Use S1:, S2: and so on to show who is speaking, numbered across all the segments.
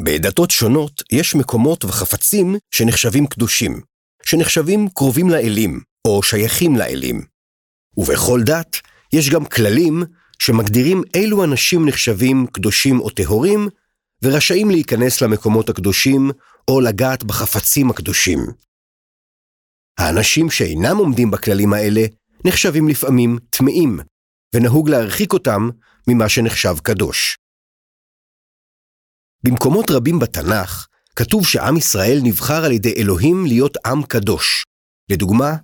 S1: בדתות שונות יש מקומות וחפצים שנחשבים קדושים, שנחשבים קרובים לאלים, או שייכים לאלים. ובכל דת יש גם כללים שמגדירים אילו אנשים נחשבים קדושים או טהורים, ורשאים להיכנס למקומות הקדושים או לגעת בחפצים הקדושים. האנשים שאינם עומדים בכללים האלה נחשבים לפעמים טמאים, ונהוג להרחיק אותם ממה שנחשב קדוש. במקומות רבים בתנ"ך כתוב שעם ישראל נבחר על ידי אלוהים להיות עם קדוש. לדוגמה,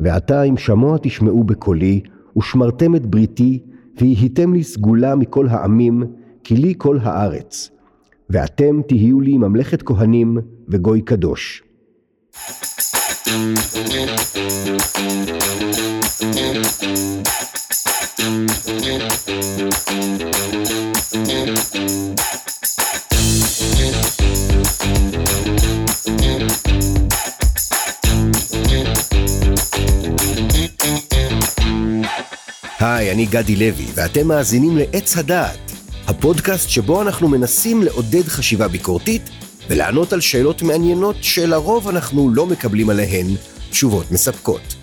S1: ועתה אם שמוע תשמעו בקולי, ושמרתם את בריתי, ויהיתם לי סגולה מכל העמים, כי לי כל הארץ. ואתם תהיו לי ממלכת כהנים וגוי קדוש. היי, אני גדי לוי, ואתם מאזינים לעץ הדעת, הפודקאסט שבו אנחנו מנסים לעודד חשיבה ביקורתית ולענות על שאלות מעניינות שלרוב אנחנו לא מקבלים עליהן תשובות מספקות.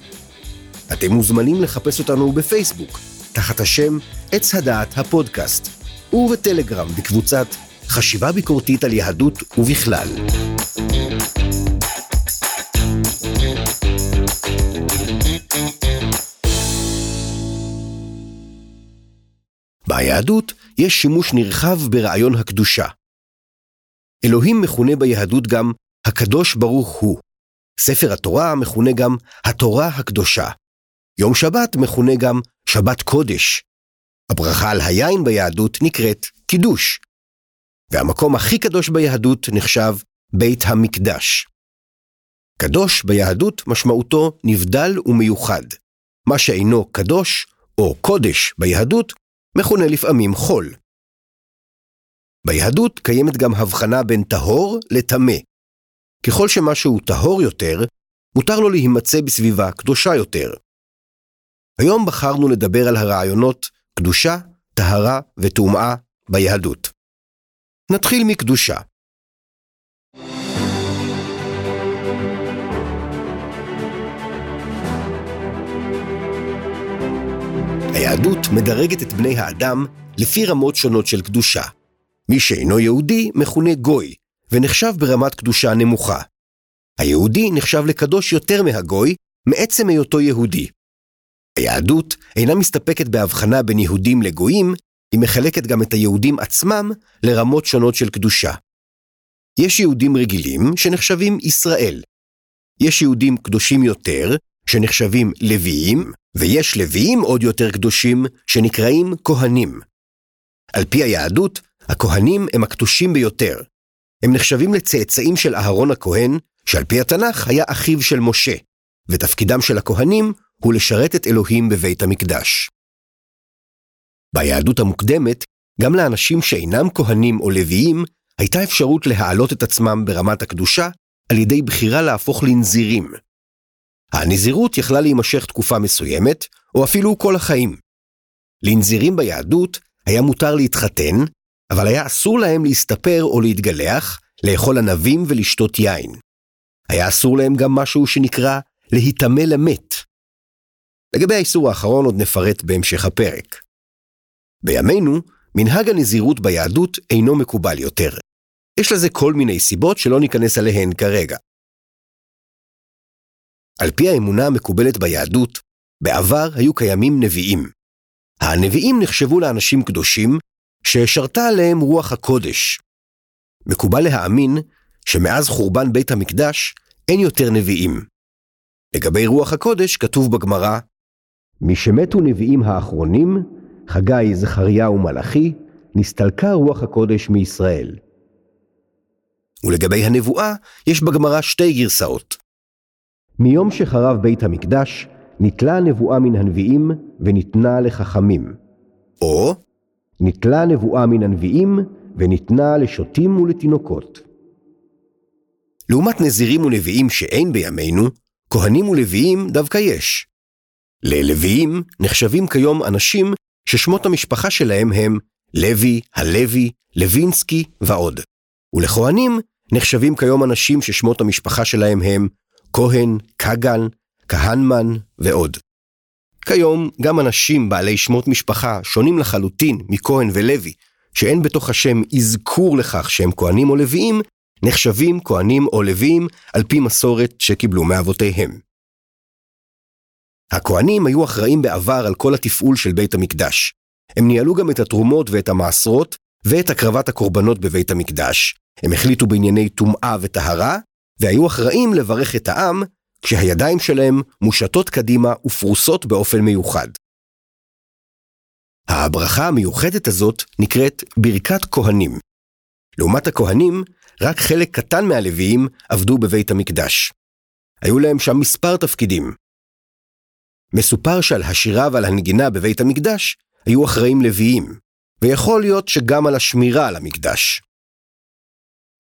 S1: אתם מוזמנים לחפש אותנו בפייסבוק, תחת השם עץ הדעת הפודקאסט, ובטלגרם בקבוצת חשיבה ביקורתית על יהדות ובכלל. ביהדות יש שימוש נרחב ברעיון הקדושה. אלוהים מכונה ביהדות גם הקדוש ברוך הוא. ספר התורה מכונה גם התורה הקדושה. יום שבת מכונה גם שבת קודש. הברכה על היין ביהדות נקראת קידוש. והמקום הכי קדוש ביהדות נחשב בית המקדש. קדוש ביהדות משמעותו נבדל ומיוחד. מה שאינו קדוש או קודש ביהדות מכונה לפעמים חול. ביהדות קיימת גם הבחנה בין טהור לטמא. ככל שמשהו טהור יותר, מותר לו להימצא בסביבה קדושה יותר. היום בחרנו לדבר על הרעיונות קדושה, טהרה וטומאה ביהדות. נתחיל מקדושה. היהדות מדרגת את בני האדם לפי רמות שונות של קדושה. מי שאינו יהודי מכונה גוי, ונחשב ברמת קדושה נמוכה. היהודי נחשב לקדוש יותר מהגוי, מעצם היותו יהודי. היהדות אינה מסתפקת בהבחנה בין יהודים לגויים, היא מחלקת גם את היהודים עצמם לרמות שונות של קדושה. יש יהודים רגילים שנחשבים ישראל. יש יהודים קדושים יותר, שנחשבים לוויים, ויש לוויים עוד יותר קדושים, שנקראים כהנים. על פי היהדות, הכהנים הם הקדושים ביותר. הם נחשבים לצאצאים של אהרון הכהן, שעל פי התנ"ך היה אחיו של משה, ותפקידם של הכהנים הוא לשרת את אלוהים בבית המקדש. ביהדות המוקדמת, גם לאנשים שאינם כהנים או לוויים, הייתה אפשרות להעלות את עצמם ברמת הקדושה על ידי בחירה להפוך לנזירים. הנזירות יכלה להימשך תקופה מסוימת, או אפילו כל החיים. לנזירים ביהדות היה מותר להתחתן, אבל היה אסור להם להסתפר או להתגלח, לאכול ענבים ולשתות יין. היה אסור להם גם משהו שנקרא להיטמא למת. לגבי האיסור האחרון עוד נפרט בהמשך הפרק. בימינו, מנהג הנזירות ביהדות אינו מקובל יותר. יש לזה כל מיני סיבות שלא ניכנס עליהן כרגע. על פי האמונה המקובלת ביהדות, בעבר היו קיימים נביאים. הנביאים נחשבו לאנשים קדושים, ששרתה עליהם רוח הקודש. מקובל להאמין שמאז חורבן בית המקדש אין יותר נביאים. לגבי רוח הקודש כתוב בגמרא, משמתו נביאים האחרונים, חגי, זכריה ומלאכי, נסתלקה רוח הקודש מישראל. ולגבי הנבואה, יש בגמרא שתי גרסאות. מיום שחרב בית המקדש, נתלה הנבואה מן הנביאים וניתנה לחכמים. או ניטלה הנבואה מן הנביאים וניתנה לשוטים ולתינוקות. לעומת נזירים ונביאים שאין בימינו, כהנים ולוויים דווקא יש. ללוויים נחשבים כיום אנשים ששמות המשפחה שלהם הם לוי, הלוי, לוינסקי ועוד. ולכהנים נחשבים כיום אנשים ששמות המשפחה שלהם הם כהן, כגן, כהנמן ועוד. כיום גם אנשים בעלי שמות משפחה שונים לחלוטין מכהן ולוי, שאין בתוך השם אזכור לכך שהם כהנים או לוויים, נחשבים כהנים או לוויים על פי מסורת שקיבלו מאבותיהם. הכהנים היו אחראים בעבר על כל התפעול של בית המקדש. הם ניהלו גם את התרומות ואת המעשרות, ואת הקרבת הקורבנות בבית המקדש. הם החליטו בענייני טומאה וטהרה, והיו אחראים לברך את העם, כשהידיים שלהם מושטות קדימה ופרוסות באופן מיוחד. הברכה המיוחדת הזאת נקראת ברכת כהנים. לעומת הכהנים, רק חלק קטן מהלוויים עבדו בבית המקדש. היו להם שם מספר תפקידים. מסופר שעל השירה ועל הנגינה בבית המקדש היו אחראים לוויים, ויכול להיות שגם על השמירה על המקדש.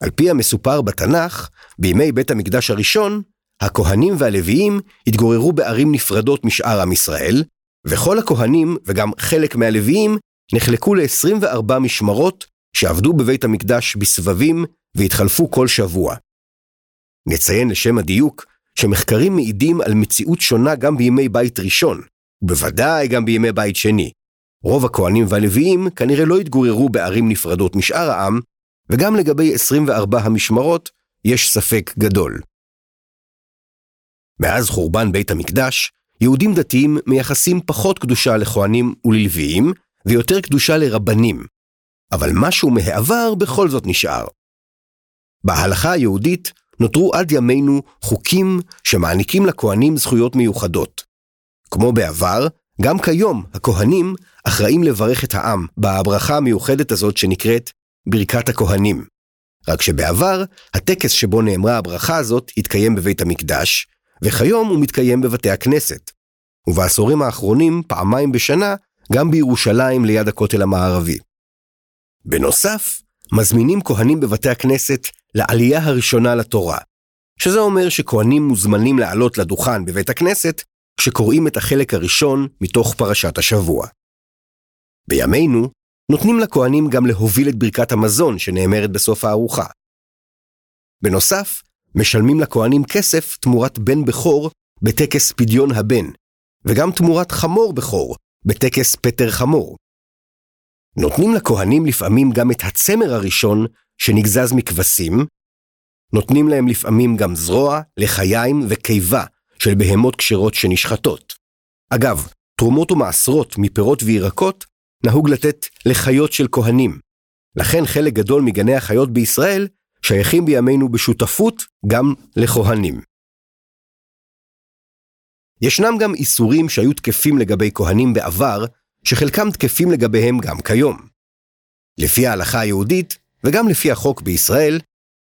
S1: על פי המסופר בתנ"ך, בימי בית המקדש הראשון, הכהנים והלוויים התגוררו בערים נפרדות משאר עם ישראל, וכל הכהנים וגם חלק מהלוויים נחלקו ל-24 משמרות שעבדו בבית המקדש בסבבים והתחלפו כל שבוע. נציין לשם הדיוק שמחקרים מעידים על מציאות שונה גם בימי בית ראשון, ובוודאי גם בימי בית שני. רוב הכהנים והלוויים כנראה לא התגוררו בערים נפרדות משאר העם, וגם לגבי 24 המשמרות יש ספק גדול. מאז חורבן בית המקדש, יהודים דתיים מייחסים פחות קדושה לכהנים וללוויים, ויותר קדושה לרבנים. אבל משהו מהעבר בכל זאת נשאר. בהלכה היהודית נותרו עד ימינו חוקים שמעניקים לכהנים זכויות מיוחדות. כמו בעבר, גם כיום הכהנים אחראים לברך את העם בברכה המיוחדת הזאת שנקראת ברכת הכהנים. רק שבעבר, הטקס שבו נאמרה הברכה הזאת התקיים בבית המקדש, וכיום הוא מתקיים בבתי הכנסת. ובעשורים האחרונים, פעמיים בשנה, גם בירושלים ליד הכותל המערבי. בנוסף, מזמינים כהנים בבתי הכנסת לעלייה הראשונה לתורה, שזה אומר שכהנים מוזמנים לעלות לדוכן בבית הכנסת כשקוראים את החלק הראשון מתוך פרשת השבוע. בימינו, נותנים לכהנים גם להוביל את ברכת המזון שנאמרת בסוף הארוחה. בנוסף, משלמים לכהנים כסף תמורת בן בכור בטקס פדיון הבן, וגם תמורת חמור בכור בטקס פטר חמור. נותנים לכהנים לפעמים גם את הצמר הראשון שנגזז מכבשים, נותנים להם לפעמים גם זרוע, לחיים וקיבה של בהמות כשרות שנשחטות. אגב, תרומות ומעשרות מפירות וירקות נהוג לתת לחיות של כהנים. לכן חלק גדול מגני החיות בישראל שייכים בימינו בשותפות גם לכהנים. ישנם גם איסורים שהיו תקפים לגבי כהנים בעבר, שחלקם תקפים לגביהם גם כיום. לפי ההלכה היהודית, וגם לפי החוק בישראל,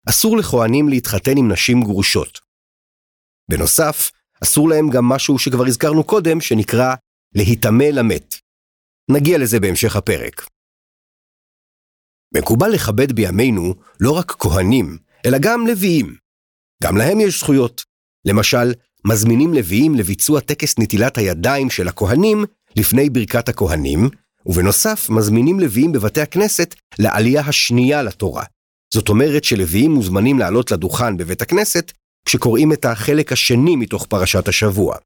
S1: אסור לכהנים להתחתן עם נשים גרושות. בנוסף, אסור להם גם משהו שכבר הזכרנו קודם, שנקרא להיטמא למת. נגיע לזה בהמשך הפרק. מקובל לכבד בימינו לא רק כהנים, אלא גם לוויים. גם להם יש זכויות. למשל, מזמינים לוויים לביצוע טקס נטילת הידיים של הכהנים לפני ברכת הכהנים, ובנוסף מזמינים לוויים בבתי הכנסת לעלייה השנייה לתורה. זאת אומרת שלוויים מוזמנים לעלות לדוכן בבית הכנסת כשקוראים את החלק השני מתוך פרשת השבוע.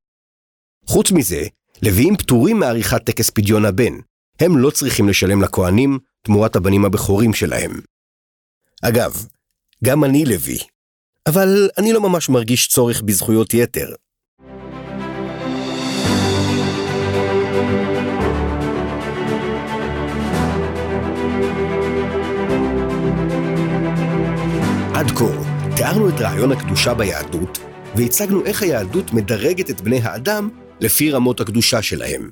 S1: חוץ מזה, לוויים פטורים מעריכת טקס פדיון הבן. הם לא צריכים לשלם לכהנים תמורת הבנים הבכורים שלהם. אגב, גם אני לוי, אבל אני לא ממש מרגיש צורך בזכויות יתר. עד כה, תיארנו את רעיון הקדושה ביהדות, והצגנו איך היהדות מדרגת את בני האדם לפי רמות הקדושה שלהם.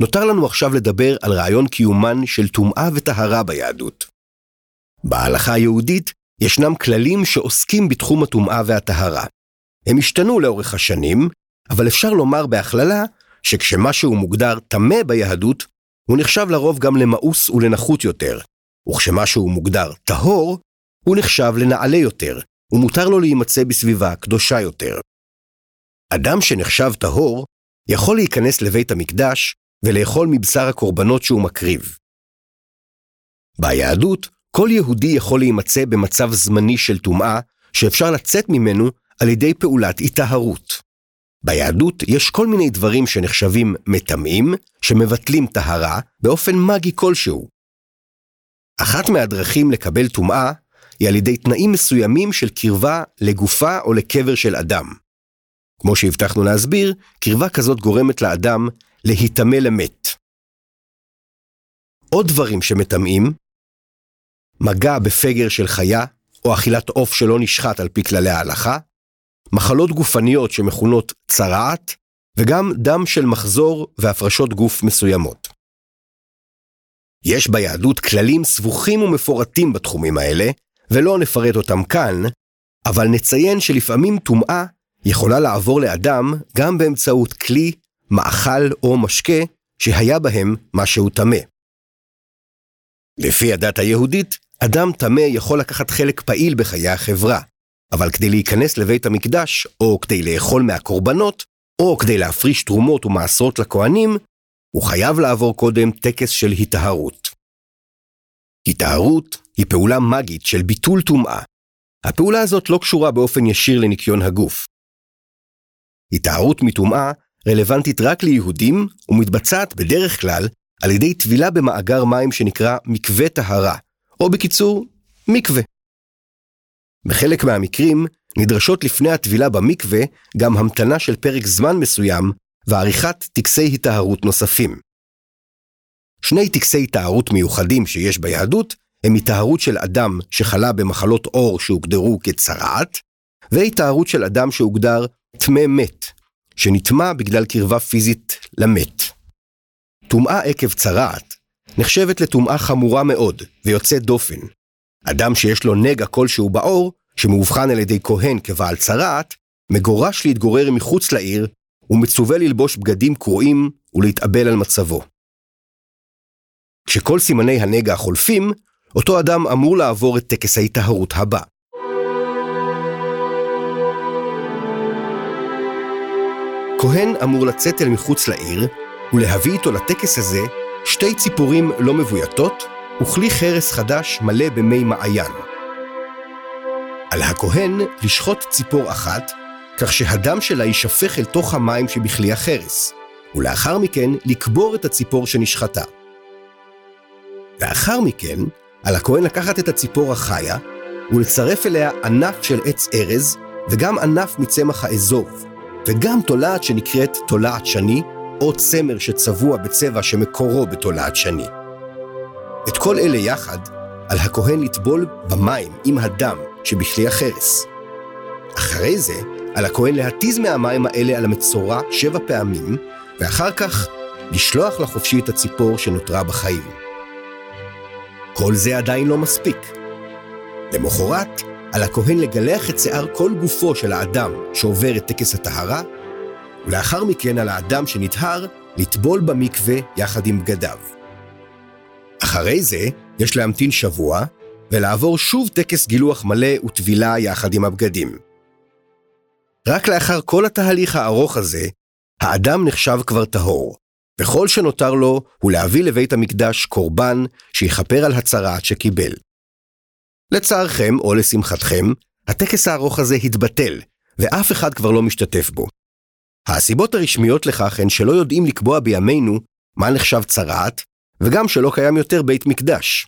S1: נותר לנו עכשיו לדבר על רעיון קיומן של טומאה וטהרה ביהדות. בהלכה היהודית ישנם כללים שעוסקים בתחום הטומאה והטהרה. הם השתנו לאורך השנים, אבל אפשר לומר בהכללה שכשמשהו מוגדר טמא ביהדות, הוא נחשב לרוב גם למאוס ולנחות יותר, וכשמשהו מוגדר טהור, הוא נחשב לנעלה יותר, ומותר לו להימצא בסביבה קדושה יותר. אדם שנחשב טהור, יכול להיכנס לבית המקדש ולאכול מבשר הקורבנות שהוא מקריב. ביהדות, כל יהודי יכול להימצא במצב זמני של טומאה, שאפשר לצאת ממנו על ידי פעולת היטהרות. ביהדות יש כל מיני דברים שנחשבים מטמאים, שמבטלים טהרה באופן מגי כלשהו. אחת מהדרכים לקבל טומאה היא על ידי תנאים מסוימים של קרבה לגופה או לקבר של אדם. כמו שהבטחנו להסביר, קרבה כזאת גורמת לאדם להיטמא למת. עוד דברים שמטמאים, מגע בפגר של חיה, או אכילת עוף שלא נשחט על פי כללי ההלכה, מחלות גופניות שמכונות צרעת, וגם דם של מחזור והפרשות גוף מסוימות. יש ביהדות כללים סבוכים ומפורטים בתחומים האלה, ולא נפרט אותם כאן, אבל נציין שלפעמים טומאה יכולה לעבור לאדם גם באמצעות כלי, מאכל או משקה שהיה בהם משהו טמא. לפי הדת היהודית, אדם טמא יכול לקחת חלק פעיל בחיי החברה, אבל כדי להיכנס לבית המקדש, או כדי לאכול מהקורבנות, או כדי להפריש תרומות ומעשרות לכהנים, הוא חייב לעבור קודם טקס של היטהרות. היטהרות היא פעולה מגית של ביטול טומאה. הפעולה הזאת לא קשורה באופן ישיר לניקיון הגוף. היטהרות מטומאה רלוונטית רק ליהודים ומתבצעת בדרך כלל על ידי טבילה במאגר מים שנקרא מקווה טהרה, או בקיצור, מקווה. בחלק מהמקרים נדרשות לפני הטבילה במקווה גם המתנה של פרק זמן מסוים ועריכת טקסי היטהרות נוספים. שני טקסי היטהרות מיוחדים שיש ביהדות הם היטהרות של אדם שחלה במחלות עור שהוגדרו כצרעת, והיטהרות של אדם שהוגדר טמא מת, שנטמע בגלל קרבה פיזית למת. טומאה עקב צרעת נחשבת לטומאה חמורה מאוד ויוצאת דופן. אדם שיש לו נגע כלשהו בעור, שמאובחן על ידי כהן כבעל צרעת, מגורש להתגורר מחוץ לעיר, ומצווה ללבוש בגדים קרועים ולהתאבל על מצבו. כשכל סימני הנגע חולפים, אותו אדם אמור לעבור את טקס ההיטהרות הבא. כהן אמור לצאת אל מחוץ לעיר ולהביא איתו לטקס הזה שתי ציפורים לא מבויתות וכלי חרס חדש מלא במי מעיין. על הכהן לשחוט ציפור אחת, כך שהדם שלה יישפך אל תוך המים שבכלי החרס, ולאחר מכן לקבור את הציפור שנשחטה. לאחר מכן, על הכהן לקחת את הציפור החיה ולצרף אליה ענף של עץ ארז וגם ענף מצמח האזוב, וגם תולעת שנקראת תולעת שני, או צמר שצבוע בצבע שמקורו בתולעת שני. את כל אלה יחד, על הכהן לטבול במים עם הדם שבכלי החרס. אחרי זה, על הכהן להתיז מהמים האלה על המצורע שבע פעמים, ואחר כך לשלוח לחופשי את הציפור שנותרה בחיים. כל זה עדיין לא מספיק. למחרת, על הכהן לגלח את שיער כל גופו של האדם שעובר את טקס הטהרה, ולאחר מכן על האדם שנטהר לטבול במקווה יחד עם בגדיו. אחרי זה, יש להמתין שבוע, ולעבור שוב טקס גילוח מלא וטבילה יחד עם הבגדים. רק לאחר כל התהליך הארוך הזה, האדם נחשב כבר טהור, וכל שנותר לו הוא להביא לבית המקדש קורבן שיכפר על הצרעת שקיבל. לצערכם או לשמחתכם, הטקס הארוך הזה התבטל, ואף אחד כבר לא משתתף בו. הסיבות הרשמיות לכך הן שלא יודעים לקבוע בימינו מה נחשב צרעת, וגם שלא קיים יותר בית מקדש.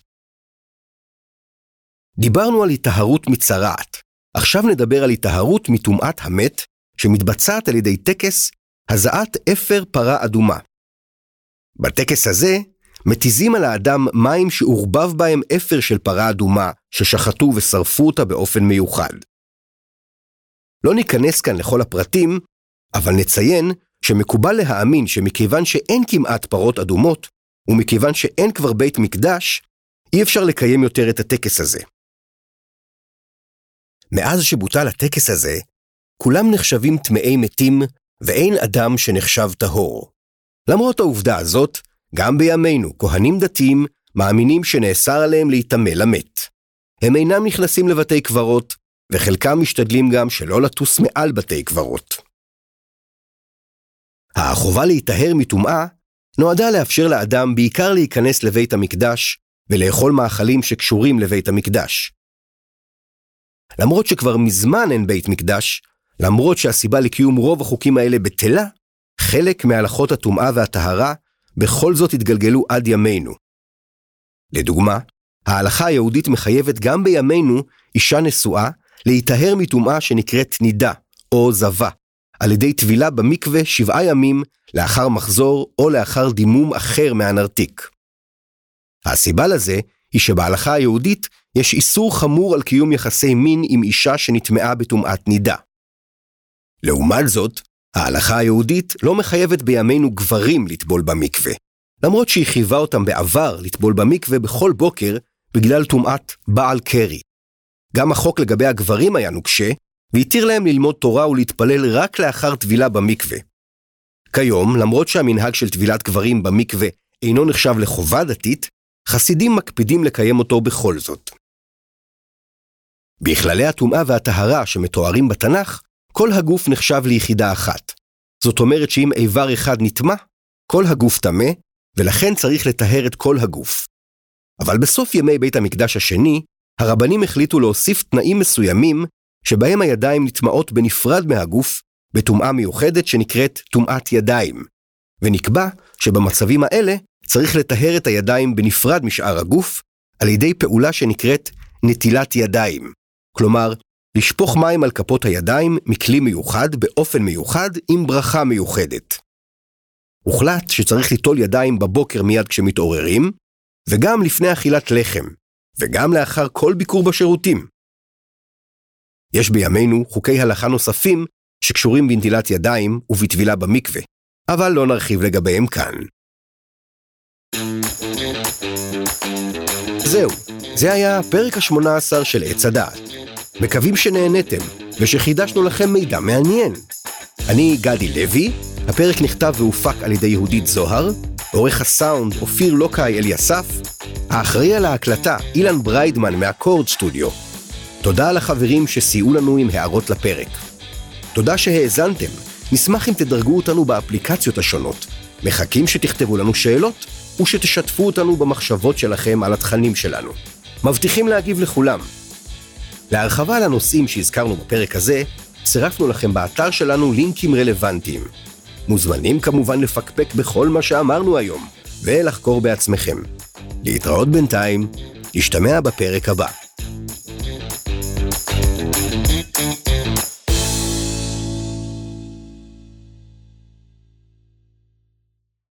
S1: דיברנו על היטהרות מצרעת, עכשיו נדבר על היטהרות מטומאת המת, שמתבצעת על ידי טקס הזעת אפר פרה אדומה. בטקס הזה מתיזים על האדם מים שעורבב בהם אפר של פרה אדומה, ששחטו ושרפו אותה באופן מיוחד. לא ניכנס כאן לכל הפרטים, אבל נציין שמקובל להאמין שמכיוון שאין כמעט פרות אדומות, ומכיוון שאין כבר בית מקדש, אי אפשר לקיים יותר את הטקס הזה. מאז שבוטל הטקס הזה, כולם נחשבים טמאי מתים, ואין אדם שנחשב טהור. למרות העובדה הזאת, גם בימינו כהנים דתיים מאמינים שנאסר עליהם להיטמא למת. הם אינם נכנסים לבתי קברות, וחלקם משתדלים גם שלא לטוס מעל בתי קברות. החובה להיטהר מטומאה נועדה לאפשר לאדם בעיקר להיכנס לבית המקדש ולאכול מאכלים שקשורים לבית המקדש. למרות שכבר מזמן אין בית מקדש, למרות שהסיבה לקיום רוב החוקים האלה בטלה, חלק מהלכות הטומאה והטהרה בכל זאת התגלגלו עד ימינו. לדוגמה, ההלכה היהודית מחייבת גם בימינו אישה נשואה להיטהר מטומאה שנקראת נידה, או זבה, על ידי טבילה במקווה שבעה ימים לאחר מחזור או לאחר דימום אחר מהנרתיק. הסיבה לזה היא שבהלכה היהודית יש איסור חמור על קיום יחסי מין עם אישה שנטמעה בטומאת נידה. לעומת זאת, ההלכה היהודית לא מחייבת בימינו גברים לטבול במקווה, למרות שהיא חייבה אותם בעבר לטבול במקווה בכל בוקר בגלל טומאת בעל קרי. גם החוק לגבי הגברים היה נוקשה, והתיר להם ללמוד תורה ולהתפלל רק לאחר טבילה במקווה. כיום, למרות שהמנהג של טבילת גברים במקווה אינו נחשב לחובה דתית, חסידים מקפידים לקיים אותו בכל זאת. בכללי הטומאה והטהרה שמתוארים בתנ"ך, כל הגוף נחשב ליחידה אחת. זאת אומרת שאם איבר אחד נטמע, כל הגוף טמא, ולכן צריך לטהר את כל הגוף. אבל בסוף ימי בית המקדש השני, הרבנים החליטו להוסיף תנאים מסוימים, שבהם הידיים נטמעות בנפרד מהגוף, בטומאה מיוחדת שנקראת טומאת ידיים, ונקבע שבמצבים האלה צריך לטהר את הידיים בנפרד משאר הגוף, על ידי פעולה שנקראת נטילת ידיים. כלומר, לשפוך מים על כפות הידיים מכלי מיוחד באופן מיוחד עם ברכה מיוחדת. הוחלט שצריך ליטול ידיים בבוקר מיד כשמתעוררים, וגם לפני אכילת לחם, וגם לאחר כל ביקור בשירותים. יש בימינו חוקי הלכה נוספים שקשורים בנטילת ידיים ובטבילה במקווה, אבל לא נרחיב לגביהם כאן. זהו, זה היה הפרק ה-18 של עץ הדעת. מקווים שנהנתם, ושחידשנו לכם מידע מעניין. אני גדי לוי, הפרק נכתב והופק על ידי יהודית זוהר, עורך הסאונד אופיר לוקאי אליסף, האחראי על ההקלטה אילן בריידמן מהקורד סטודיו. תודה לחברים שסייעו לנו עם הערות לפרק. תודה שהאזנתם, נשמח אם תדרגו אותנו באפליקציות השונות. מחכים שתכתבו לנו שאלות, ושתשתפו אותנו במחשבות שלכם על התכנים שלנו. מבטיחים להגיב לכולם. להרחבה על הנושאים שהזכרנו בפרק הזה, צירפנו לכם באתר שלנו לינקים רלוונטיים. מוזמנים כמובן לפקפק בכל מה שאמרנו היום, ולחקור בעצמכם. להתראות בינתיים, נשתמע בפרק הבא.